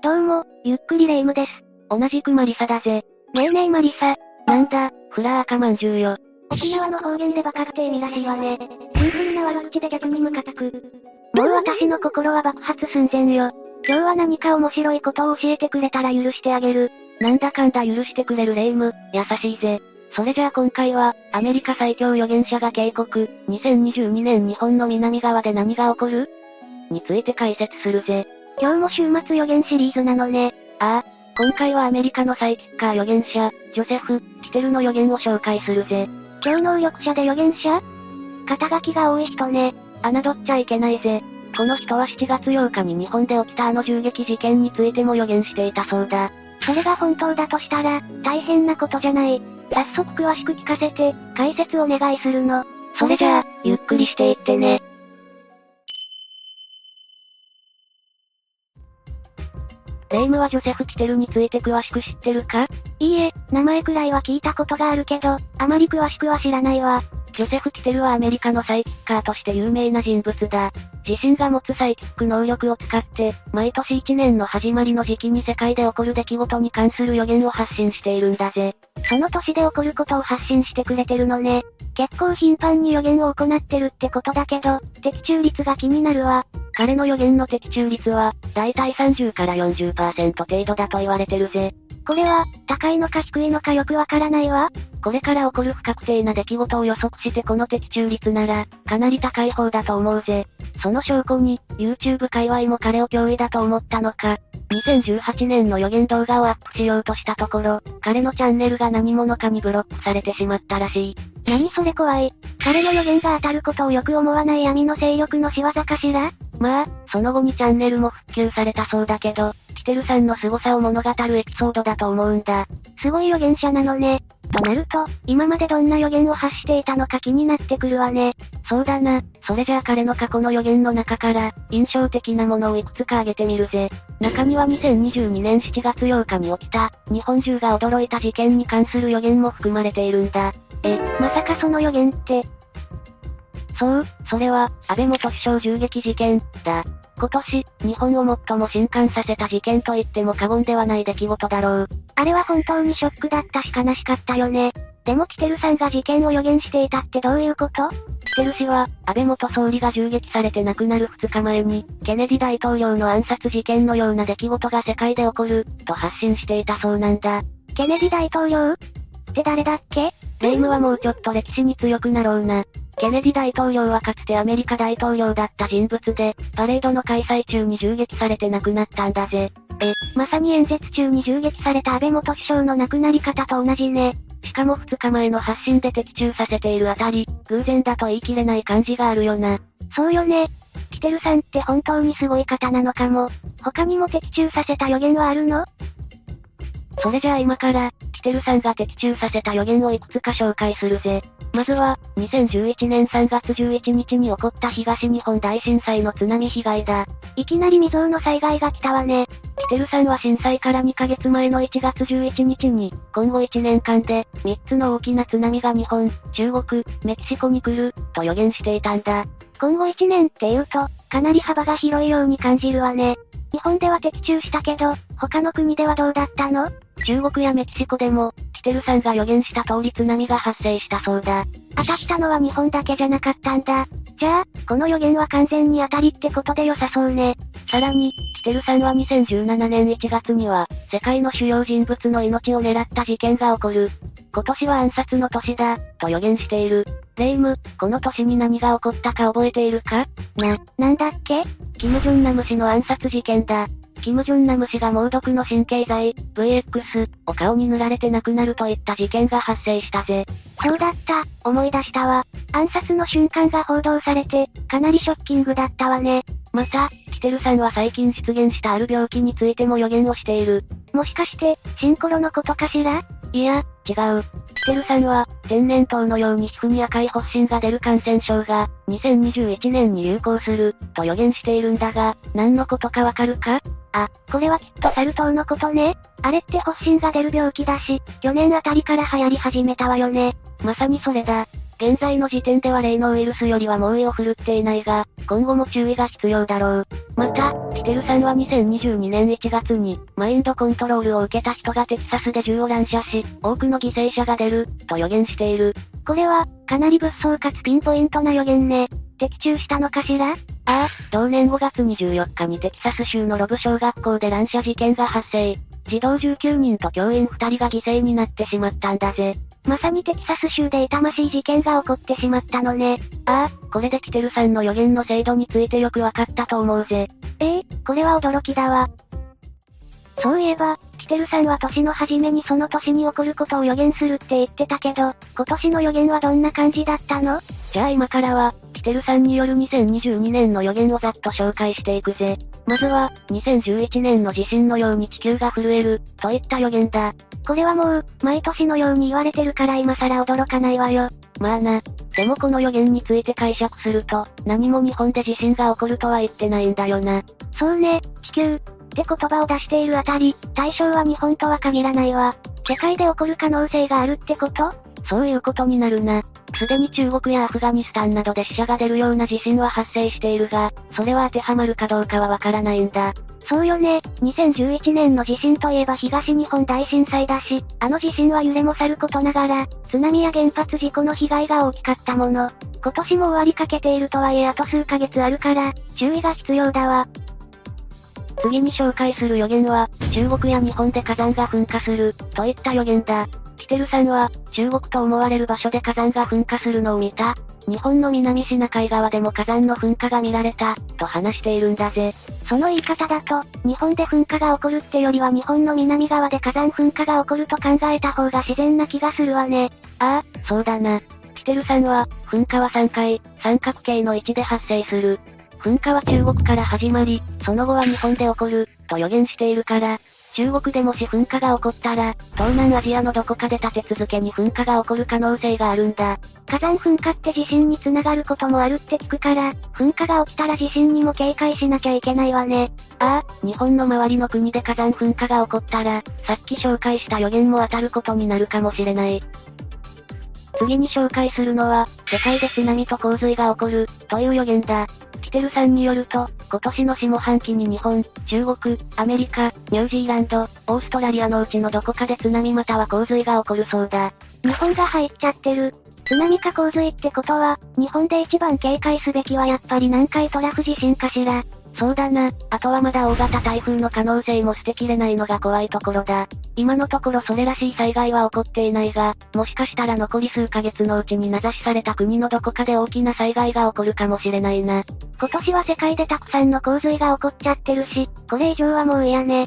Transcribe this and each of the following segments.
どうも、ゆっくりレ夢ムです。同じくマリサだぜ。ねえねえマリサ。なんだ、フラー赤まんじゅうよ。沖縄の方言でバカって意味らしいわね。シンプルな悪口で逆にムカつく。もう私の心は爆発寸前よ。今日は何か面白いことを教えてくれたら許してあげる。なんだかんだ許してくれるレ夢ム、優しいぜ。それじゃあ今回は、アメリカ最強預言者が警告、2022年日本の南側で何が起こる？について解説するぜ。今日も週末予言シリーズなのね。ああ、今回はアメリカのサイキッカー預言者、ジョセフ・キテルの予言を紹介するぜ。超能力者で預言者？肩書きが多い人ね。侮っちゃいけないぜ。この人は7月8日に日本で起きたあの銃撃事件についても予言していたそうだ。それが本当だとしたら、大変なことじゃない。早速詳しく聞かせて、解説お願いするの。それじゃあ、ゆっくりしていってね。レイムはジョセフ・キテルについて詳しく知ってるか？いいえ、名前くらいは聞いたことがあるけど、あまり詳しくは知らないわ。ジョセフ・キテルはアメリカのサイキッカーとして有名な人物だ。自身が持つサイキック能力を使って、毎年1年の始まりの時期に世界で起こる出来事に関する予言を発信しているんだぜ。その年で起こることを発信してくれてるのね。結構頻繁に予言を行ってるってことだけど、的中率が気になるわ。彼の予言の的中率は、だいたい30から40%程度だと言われてるぜ。これは、高いのか低いのかよくわからないわ。これから起こる不確定な出来事を予測してこの的中率なら、かなり高い方だと思うぜ。その証拠に、YouTube 界隈も彼を脅威だと思ったのか、2018年の予言動画をアップしようとしたところ、彼のチャンネルが何者かにブロックされてしまったらしい。何それ怖い。彼の予言が当たることをよく思わない闇の勢力の仕業かしら？まあ、その後にチャンネルも復旧されたそうだけど、キテルさんの凄さを物語るエピソードだと思うんだ。すごい予言者なのね。となると、今までどんな予言を発していたのか気になってくるわね。そうだな。それじゃあ彼の過去の予言の中から、印象的なものをいくつか挙げてみるぜ。中には2022年7月8日に起きた、日本中が驚いた事件に関する予言も含まれているんだ。え、まさかその予言って、そう、それは、安倍元首相銃撃事件、だ。今年、日本を最も震撼させた事件と言っても過言ではない出来事だろう。あれは本当にショックだったし悲しかったよね。でもキテルさんが事件を予言していたってどういうこと？キテル氏は、安倍元総理が銃撃されて亡くなる2日前に、ケネディ大統領の暗殺事件のような出来事が世界で起こる、と発信していたそうなんだ。ケネディ大統領？って誰だっけ？レイムはもうちょっと歴史に強くなろうな。ケネディ大統領はかつてアメリカ大統領だった人物で、パレードの開催中に銃撃されて亡くなったんだぜ。え、まさに演説中に銃撃された安倍元首相の亡くなり方と同じね。しかも2日前の発信で的中させているあたり、偶然だと言い切れない感じがあるよな。そうよね。キテルさんって本当にすごい方なのかも。他にも的中させた予言はあるの？それじゃあ今から、キテルさんが的中させた予言をいくつか紹介するぜ。まずは、2011年3月11日に起こった東日本大震災の津波被害だ。いきなり未曾有の災害が来たわね。キテルさんは震災から2ヶ月前の1月11日に、今後1年間で、3つの大きな津波が日本、中国、メキシコに来る、と予言していたんだ。今後1年って言うと、かなり幅が広いように感じるわね。日本では的中したけど、他の国ではどうだったの？中国やメキシコでも、キテルさんが予言した通り津波が発生したそうだ。当たったのは日本だけじゃなかったんだ。じゃあ、この予言は完全に当たりってことで良さそうね。さらに、キテルさんは2017年1月には、世界の主要人物の命を狙った事件が起こる。今年は暗殺の年だ、と予言している。レイム、この年に何が起こったか覚えているか？な、なんだっけ？キム・ジョンナム氏の暗殺事件だ。キム・ジョンナム氏が猛毒の神経剤、VX を顔に塗られて亡くなるといった事件が発生したぜ。そうだった、思い出したわ。暗殺の瞬間が報道されて、かなりショッキングだったわね。また、キテルさんは最近出現したある病気についても予言をしている。もしかして、シンコロのことかしら？いや、違う。キテルさんは、天然痘のように皮膚に赤い発疹が出る感染症が、2021年に流行する、と予言しているんだが、何のことかわかるか？あ、これはきっとサル痘のことね。あれって発疹が出る病気だし、去年あたりから流行り始めたわよね。まさにそれだ。現在の時点では例のウイルスよりは猛威を振るっていないが、今後も注意が必要だろう。また、ピテルさんは2022年1月に、マインドコントロールを受けた人がテキサスで銃を乱射し、多くの犠牲者が出る、と予言している。これは、かなり物騒かつピンポイントな予言ね。的中したのかしら？ああ、同年5月24日にテキサス州のロブ小学校で乱射事件が発生。児童19人と教員2人が犠牲になってしまったんだぜ。まさにテキサス州で痛ましい事件が起こってしまったのね。ああ、これでキテルさんの予言の精度についてよくわかったと思うぜ。ええこれは驚きだわ。そういえば、キテルさんは年の初めにその年に起こることを予言するって言ってたけど、今年の予言はどんな感じだったの？じゃあ今からは、テルさんによる2022年の予言をざっと紹介していくぜ。まずは、2011年の地震のように地球が震える、といった予言だ。これはもう、毎年のように言われてるから今更驚かないわよ。まあな。でもこの予言について解釈すると、何も日本で地震が起こるとは言ってないんだよな。そうね、地球、って言葉を出しているあたり、対象は日本とは限らないわ。世界で起こる可能性があるってこと？そういうことになるな。すでに中国やアフガニスタンなどで死者が出るような地震は発生しているが、それは当てはまるかどうかはわからないんだ。そうよね、2011年の地震といえば東日本大震災だし、あの地震は揺れもさることながら、津波や原発事故の被害が大きかったもの。今年も終わりかけているとはいえあと数ヶ月あるから、注意が必要だわ。次に紹介する予言は、中国や日本で火山が噴火する、といった予言だ。キテルさんは、中国と思われる場所で火山が噴火するのを見た。日本の南シナ海側でも火山の噴火が見られた、と話しているんだぜ。その言い方だと、日本で噴火が起こるってよりは日本の南側で火山噴火が起こると考えた方が自然な気がするわね。ああ、そうだな。キテルさんは、噴火は3回、三角形の位置で発生する。噴火は中国から始まり、その後は日本で起こる、と予言しているから、中国でもし噴火が起こったら、東南アジアのどこかで立て続けに噴火が起こる可能性があるんだ。火山噴火って地震につながることもあるって聞くから、噴火が起きたら地震にも警戒しなきゃいけないわね。ああ、日本の周りの国で火山噴火が起こったら、さっき紹介した予言も当たることになるかもしれない。次に紹介するのは、世界で津波と洪水が起こる、という予言だ。キテルさんによると、今年の下半期に日本、中国、アメリカ、ニュージーランド、オーストラリアのうちのどこかで津波または洪水が起こるそうだ。日本が入っちゃってる。津波か洪水ってことは、日本で一番警戒すべきはやっぱり南海トラフ地震かしら。そうだな。あとはまだ大型台風の可能性も捨てきれないのが怖いところだ。今のところそれらしい災害は起こっていないが、もしかしたら残り数ヶ月のうちに名指しされた国のどこかで大きな災害が起こるかもしれないな。今年は世界でたくさんの洪水が起こっちゃってるし、これ以上はもう嫌ね。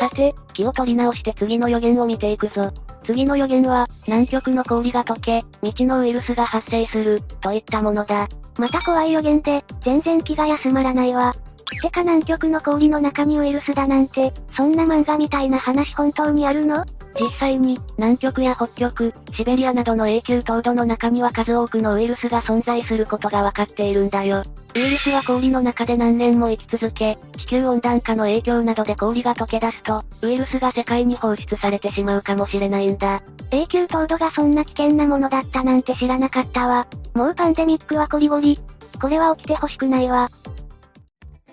さて、気を取り直して次の予言を見ていくぞ。次の予言は、南極の氷が溶け、未知のウイルスが発生する、といったものだ。また怖い予言で、全然気が休まらないわ。てか南極の氷の中にウイルスだなんて、そんな漫画みたいな話本当にあるの？実際に、南極や北極、シベリアなどの永久凍土の中には数多くのウイルスが存在することがわかっているんだよ。ウイルスは氷の中で何年も生き続け、地球温暖化の影響などで氷が溶け出すと、ウイルスが世界に放出されてしまうかもしれないんだ。永久凍土がそんな危険なものだったなんて知らなかったわ。もうパンデミックはコリゴリ。これは起きてほしくないわ。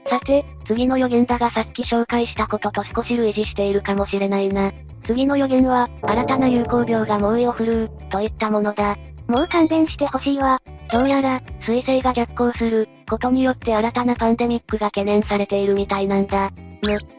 さて、次の予言だがさっき紹介したことと少し類似しているかもしれないな。次の予言は、新たな流行病が猛威を振るう、といったものだ。もう勘弁してほしいわ。どうやら、彗星が逆行する、ことによって新たなパンデミックが懸念されているみたいなんだ。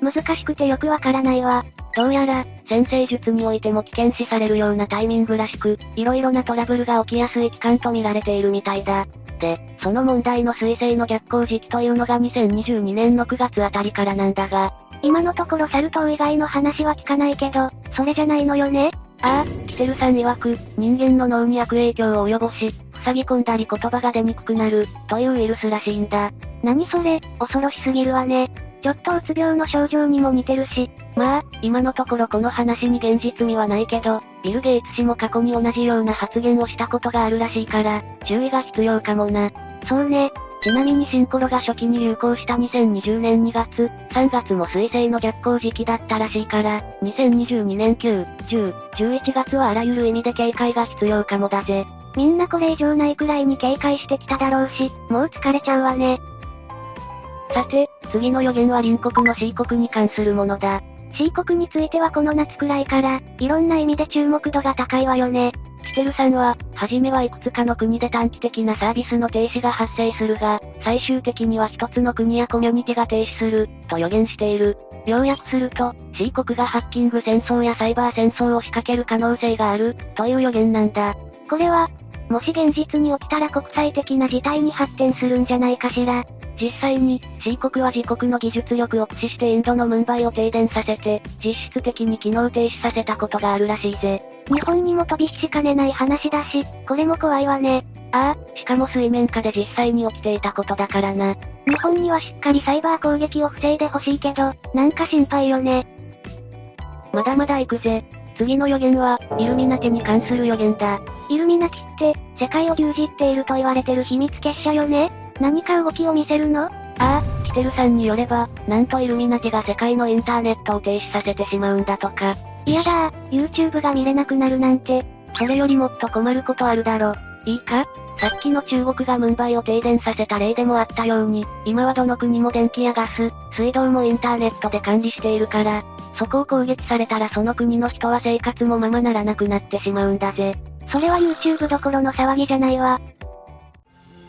む、難しくてよくわからないわ。どうやら、先生術においても危険視されるようなタイミングらしく、色々なトラブルが起きやすい期間と見られているみたいだ。で、その問題の彗星の逆行時期というのが2022年の9月あたりからなんだが、今のところサル痘以外の話は聞かないけど、それじゃないのよね？ああ、キテルさん曰く、人間の脳に悪影響を及ぼし、塞ぎ込んだり言葉が出にくくなる、というウイルスらしいんだ。何それ、恐ろしすぎるわね。ちょっとうつ病の症状にも似てるし。まあ、今のところこの話に現実味はないけど、ビル・ゲイツ氏も過去に同じような発言をしたことがあるらしいから、注意が必要かもな。そうね。ちなみにシンコロが初期に流行した2020年2月、3月も水星の逆行時期だったらしいから、2022年9、10、11月はあらゆる意味で警戒が必要かもだぜ。みんなこれ以上ないくらいに警戒してきただろうし、もう疲れちゃうわね。さて、次の予言は隣国の C 国に関するものだ。C 国についてはこの夏くらいから、いろんな意味で注目度が高いわよね。キテルさんは、はじめはいくつかの国で短期的なサービスの停止が発生するが、最終的には一つの国やコミュニティが停止する、と予言している。要約すると、C 国がハッキング戦争やサイバー戦争を仕掛ける可能性がある、という予言なんだ。これは、もし現実に起きたら国際的な事態に発展するんじゃないかしら。実際に、C 国は自国の技術力を駆使してインドのムンバイを停電させて、実質的に機能停止させたことがあるらしいぜ。日本にも飛び火しかねない話だし、これも怖いわね。ああ、しかも水面下で実際に起きていたことだからな。日本にはしっかりサイバー攻撃を防いでほしいけど、なんか心配よね。まだまだ行くぜ。次の予言は、イルミナティに関する予言だ。イルミナティって、世界を牛耳っていると言われてる秘密結社よね何か動きを見せるの？ああ、キテルさんによれば、なんとイルミナティが世界のインターネットを停止させてしまうんだとか。嫌だ YouTube が見れなくなるなんて。それよりもっと困ることあるだろ。いいか？さっきの中国がムンバイを停電させた例でもあったように、今はどの国も電気やガス、水道もインターネットで管理しているから、そこを攻撃されたらその国の人は生活もままならなくなってしまうんだぜ。それは YouTube どころの騒ぎじゃないわ。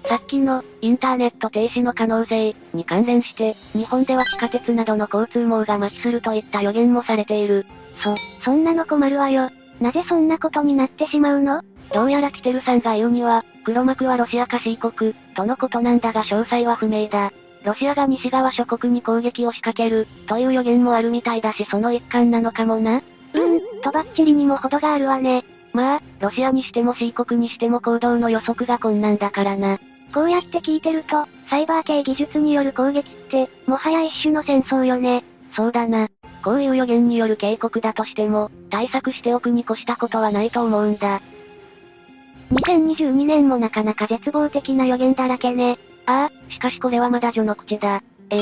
さっきの、インターネット停止の可能性、に関連して、日本では地下鉄などの交通網が麻痺するといった予言もされている。そ、そんなの困るわよ。なぜそんなことになってしまうの？どうやらキテルさんが言うには、黒幕はロシアか C 国、とのことなんだが詳細は不明だ。ロシアが西側諸国に攻撃を仕掛ける、という予言もあるみたいだしその一環なのかもな。うん、とばっちりにも程があるわね。まあ、ロシアにしても C 国にしても行動の予測が困難だからな。こうやって聞いてると、サイバー系技術による攻撃って、もはや一種の戦争よね。そうだな。こういう予言による警告だとしても、対策しておくに越したことはないと思うんだ。2022年もなかなか絶望的な予言だらけね。ああ、しかしこれはまだ序の口だ。え、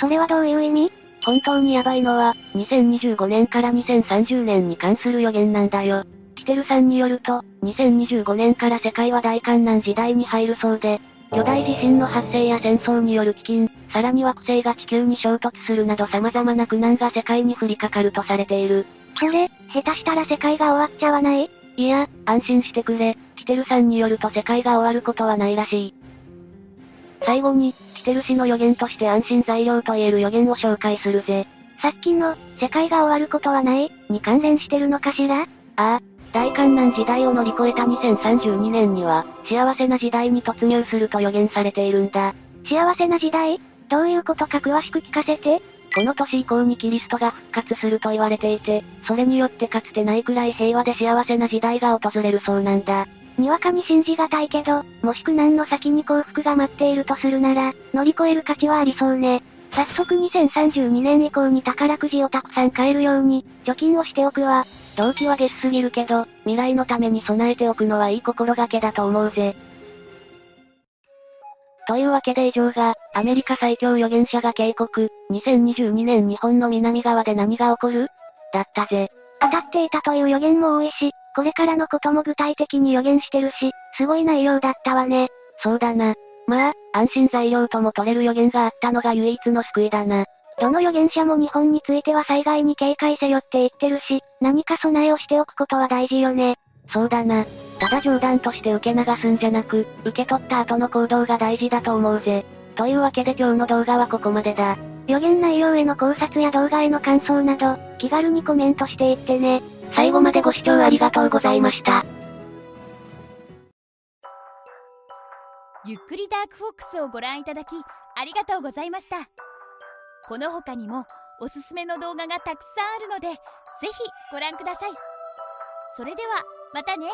それはどういう意味？本当にヤバいのは、2025年から2030年に関する予言なんだよ。キテルさんによると、2025年から世界は大観難時代に入るそうで、巨大地震の発生や戦争による飢饉、さらに惑星が地球に衝突するなど様々な苦難が世界に降りかかるとされている。それ、下手したら世界が終わっちゃわない？いや、安心してくれ。キテルさんによると世界が終わることはないらしい。最後に、キテル氏の予言として安心材料と言える予言を紹介するぜ。さっきの、世界が終わることはない？に関連してるのかしら？ああ、大観難時代を乗り越えた2032年には、幸せな時代に突入すると予言されているんだ。幸せな時代？どういうことか詳しく聞かせて。この年以降にキリストが復活すると言われていて、それによってかつてないくらい平和で幸せな時代が訪れるそうなんだ。にわかに信じがたいけど、もし苦難の先に幸福が待っているとするなら、乗り越える価値はありそうね。早速2032年以降に宝くじをたくさん買えるように、貯金をしておくわ。動機はゲスすぎるけど、未来のために備えておくのはいい心がけだと思うぜ。というわけで以上が、アメリカ最強預言者が警告、2022年日本の南側で何が起こる？だったぜ。当たっていたという予言も多いし、これからのことも具体的に予言してるし、すごい内容だったわね。そうだな。まあ、安心材料とも取れる予言があったのが唯一の救いだな。どの預言者も日本については災害に警戒せよって言ってるし、何か備えをしておくことは大事よね。そうだな。ただ冗談として受け流すんじゃなく、受け取った後の行動が大事だと思うぜ。というわけで今日の動画はここまでだ。予言内容への考察や動画への感想など、気軽にコメントしていってね。最後までご視聴ありがとうございました。ゆっくりダークフォックスをご覧いただき、ありがとうございました。この他にも、おすすめの動画がたくさんあるので、ぜひご覧ください。それでは、またね。